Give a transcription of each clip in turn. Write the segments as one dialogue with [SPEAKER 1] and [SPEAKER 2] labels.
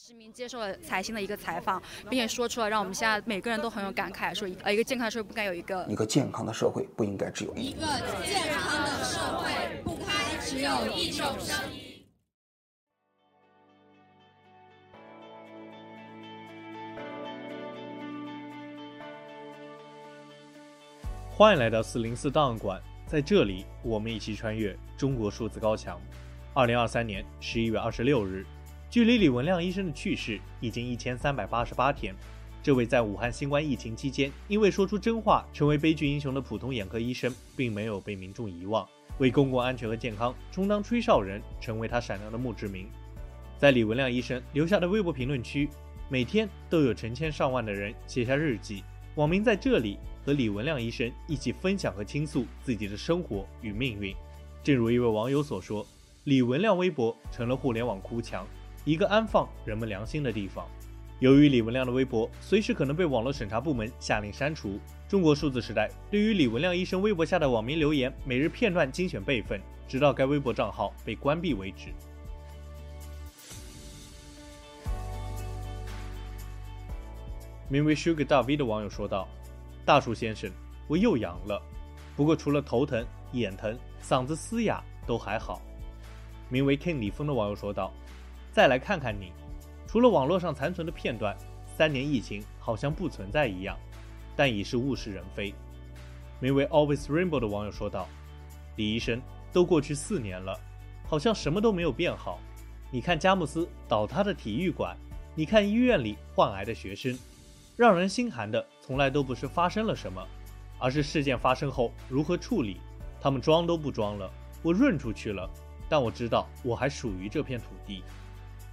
[SPEAKER 1] 实名接受了财新的一个采访，并且说出了让我们现在每个人都很有感慨，说呃一个健康的社会不该有一个
[SPEAKER 2] 一个健康的社会不应该只有
[SPEAKER 3] 一个健康的社会不该只有一种声音。
[SPEAKER 4] 欢迎来到四零四档案馆，在这里我们一起穿越中国数字高墙。二零二三年十一月二十六日，距离李文亮医生的去世已经一千三百八十八天。这位在武汉新冠疫情期间因为说出真话成为悲剧英雄的普通眼科医生，并没有被民众遗忘，为公共安全和健康充当吹哨人，成为他闪亮的墓志铭。在李文亮医生留下的微博评论区，每天都有成千上万的人写下日记，网民在这里。和李文亮医生一起分享和倾诉自己的生活与命运。正如一位网友所说：“李文亮微博成了互联网哭墙，一个安放人们良心的地方。”由于李文亮的微博随时可能被网络审查部门下令删除，中国数字时代对于李文亮医生微博下的网民留言每日片段精选备份，直到该微博账号被关闭为止。名为 Sugar 大 V 的网友说道。大树先生，我又阳了，不过除了头疼、眼疼、嗓子嘶哑都还好。名为 King 李峰的网友说道：“再来看看你，除了网络上残存的片段，三年疫情好像不存在一样，但已是物是人非。”名为 Always Rainbow 的网友说道：“李医生，都过去四年了，好像什么都没有变好。你看佳木斯倒塌的体育馆，你看医院里患癌的学生。”让人心寒的从来都不是发生了什么，而是事件发生后如何处理。他们装都不装了，我润出去了，但我知道我还属于这片土地。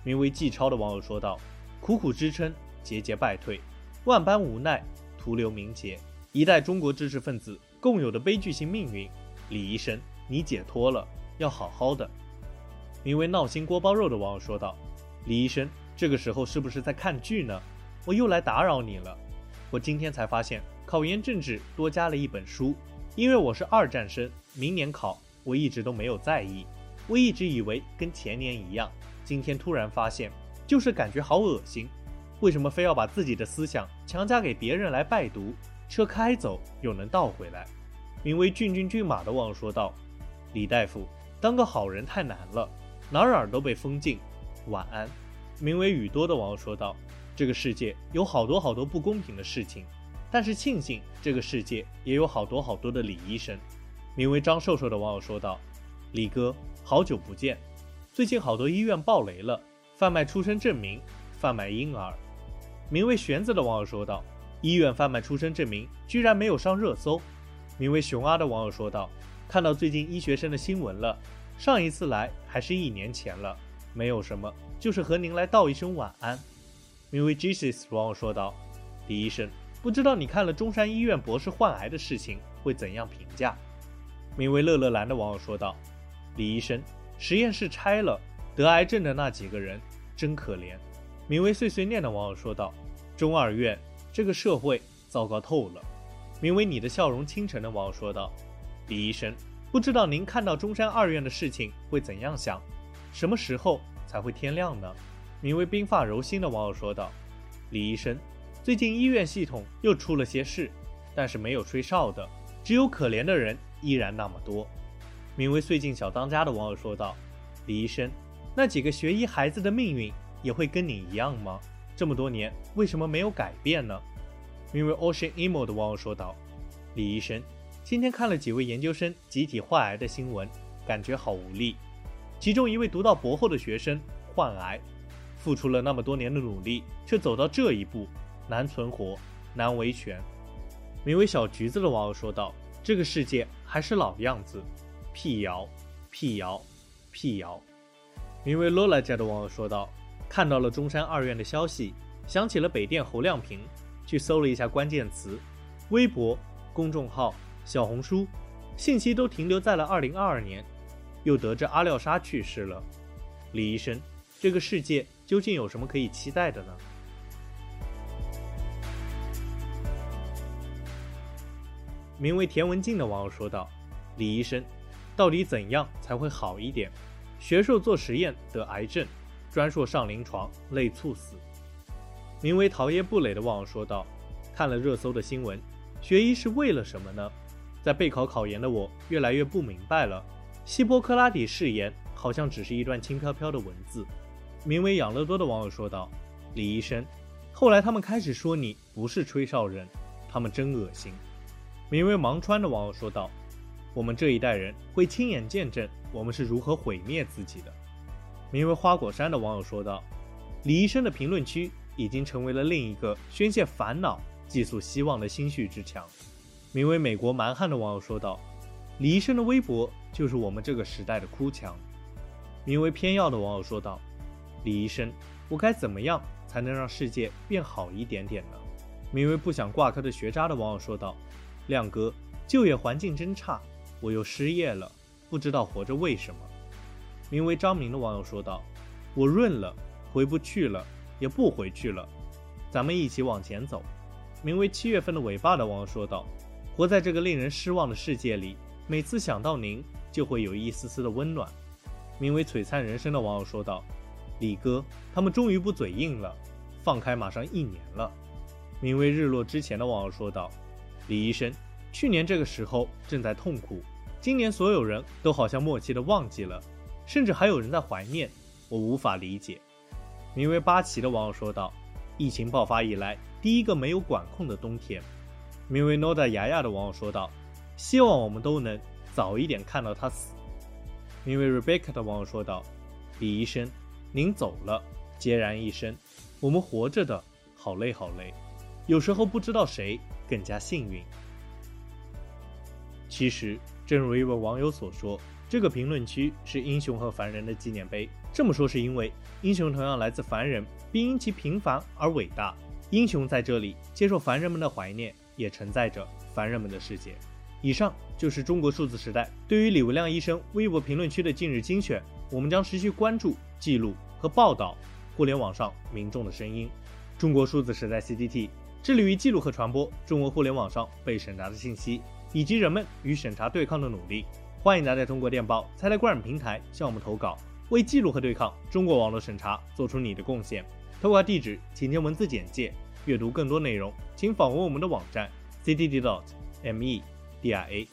[SPEAKER 4] 名为季超的网友说道：“苦苦支撑，节节败退，万般无奈，徒留名节。一代中国知识分子共有的悲剧性命运，李医生，你解脱了，要好好的。”名为闹心锅包肉的网友说道：“李医生，这个时候是不是在看剧呢？”我又来打扰你了。我今天才发现，考研政治多加了一本书，因为我是二战生，明年考，我一直都没有在意。我一直以为跟前年一样，今天突然发现，就是感觉好恶心。为什么非要把自己的思想强加给别人来拜读？车开走又能倒回来？名为俊俊骏马的网友说道：“李大夫，当个好人太难了，哪儿都被封禁。晚安。”名为雨多的网友说道。这个世界有好多好多不公平的事情，但是庆幸这个世界也有好多好多的李医生。名为张瘦瘦的网友说道：“李哥，好久不见，最近好多医院爆雷了，贩卖出生证明，贩卖婴儿。”名为玄子的网友说道：“医院贩卖出生证明居然没有上热搜。”名为熊阿的网友说道：“看到最近医学生的新闻了，上一次来还是一年前了，没有什么，就是和您来道一声晚安。”名为 Jesus 的网友说道：“李医生，不知道你看了中山医院博士患癌的事情会怎样评价？”名为乐乐兰的网友说道：“李医生，实验室拆了，得癌症的那几个人真可怜。”名为碎碎念的网友说道：“中二院这个社会糟糕透了。”名为你的笑容倾城的网友说道：“李医生，不知道您看到中山二院的事情会怎样想？什么时候才会天亮呢？”名为鬓发柔心的网友说道：“李医生，最近医院系统又出了些事，但是没有吹哨的，只有可怜的人依然那么多。”名为最近小当家的网友说道：“李医生，那几个学医孩子的命运也会跟你一样吗？这么多年为什么没有改变呢？”名为 Ocean Emo 的网友说道：“李医生，今天看了几位研究生集体患癌的新闻，感觉好无力。其中一位读到博后的学生患癌。”付出了那么多年的努力，却走到这一步，难存活，难维权。名为小橘子的网友说道：“这个世界还是老样子，辟谣，辟谣，辟谣。”名为 Lola 家的网友说道：“看到了中山二院的消息，想起了北电侯亮平，去搜了一下关键词，微博、公众号、小红书，信息都停留在了2022年，又得知阿廖沙去世了。李医生，这个世界。”究竟有什么可以期待的呢？名为田文静的网友说道：“李医生，到底怎样才会好一点？学硕做实验得癌症，专硕上临床，累猝死。名为陶耶布雷的网友说道：“看了热搜的新闻，学医是为了什么呢？在备考考研的我越来越不明白了。希波克拉底誓言好像只是一段轻飘飘的文字。”名为养乐多的网友说道：“李医生，后来他们开始说你不是吹哨人，他们真恶心。”名为芒川的网友说道：“我们这一代人会亲眼见证我们是如何毁灭自己的。”名为花果山的网友说道：“李医生的评论区已经成为了另一个宣泄烦恼、寄宿希望的心绪之墙。”名为美国蛮汉的网友说道：“李医生的微博就是我们这个时代的哭墙。”名为偏要的网友说道：“李医生，我该怎么样才能让世界变好一点点呢？”名为不想挂科的学渣的网友说道。亮哥，就业环境真差，我又失业了，不知道活着为什么。名为张明的网友说道：“我润了，回不去了，也不回去了，咱们一起往前走。”名为七月份的尾巴的网友说道：“活在这个令人失望的世界里，每次想到您，就会有一丝丝的温暖。”名为璀璨人生的网友说道：“李哥，他们终于不嘴硬了，放开马上一年了。”名为日落之前的网友说道。李医生，去年这个时候正在痛苦，今年所有人都好像默契的忘记了，甚至还有人在怀念，我无法理解。名为八旗的网友说道：“疫情爆发以来，第一个没有管控的冬天。”名为 Noda 牙牙的网友说道：“希望我们都能早一点看到他死。”名为 Rebecca 的网友说道：“李医生，您走了，孑然一身，我们活着的好累好累，有时候不知道谁。”更加幸运。其实，正如一位网友所说，这个评论区是英雄和凡人的纪念碑。这么说是因为英雄同样来自凡人，并因其平凡而伟大。英雄在这里接受凡人们的怀念，也承载着凡人们的世界。以上就是中国数字时代对于李文亮医生微博评论区的近日精选。我们将持续关注、记录和报道互联网上民众的声音。中国数字时代 CDT。致力于记录和传播中国互联网上被审查的信息，以及人们与审查对抗的努力。欢迎大家通过电报、Telegram 平台向我们投稿，为记录和对抗中国网络审查做出你的贡献。投稿地址请见文字简介。阅读更多内容，请访问我们的网站 cddot me dia。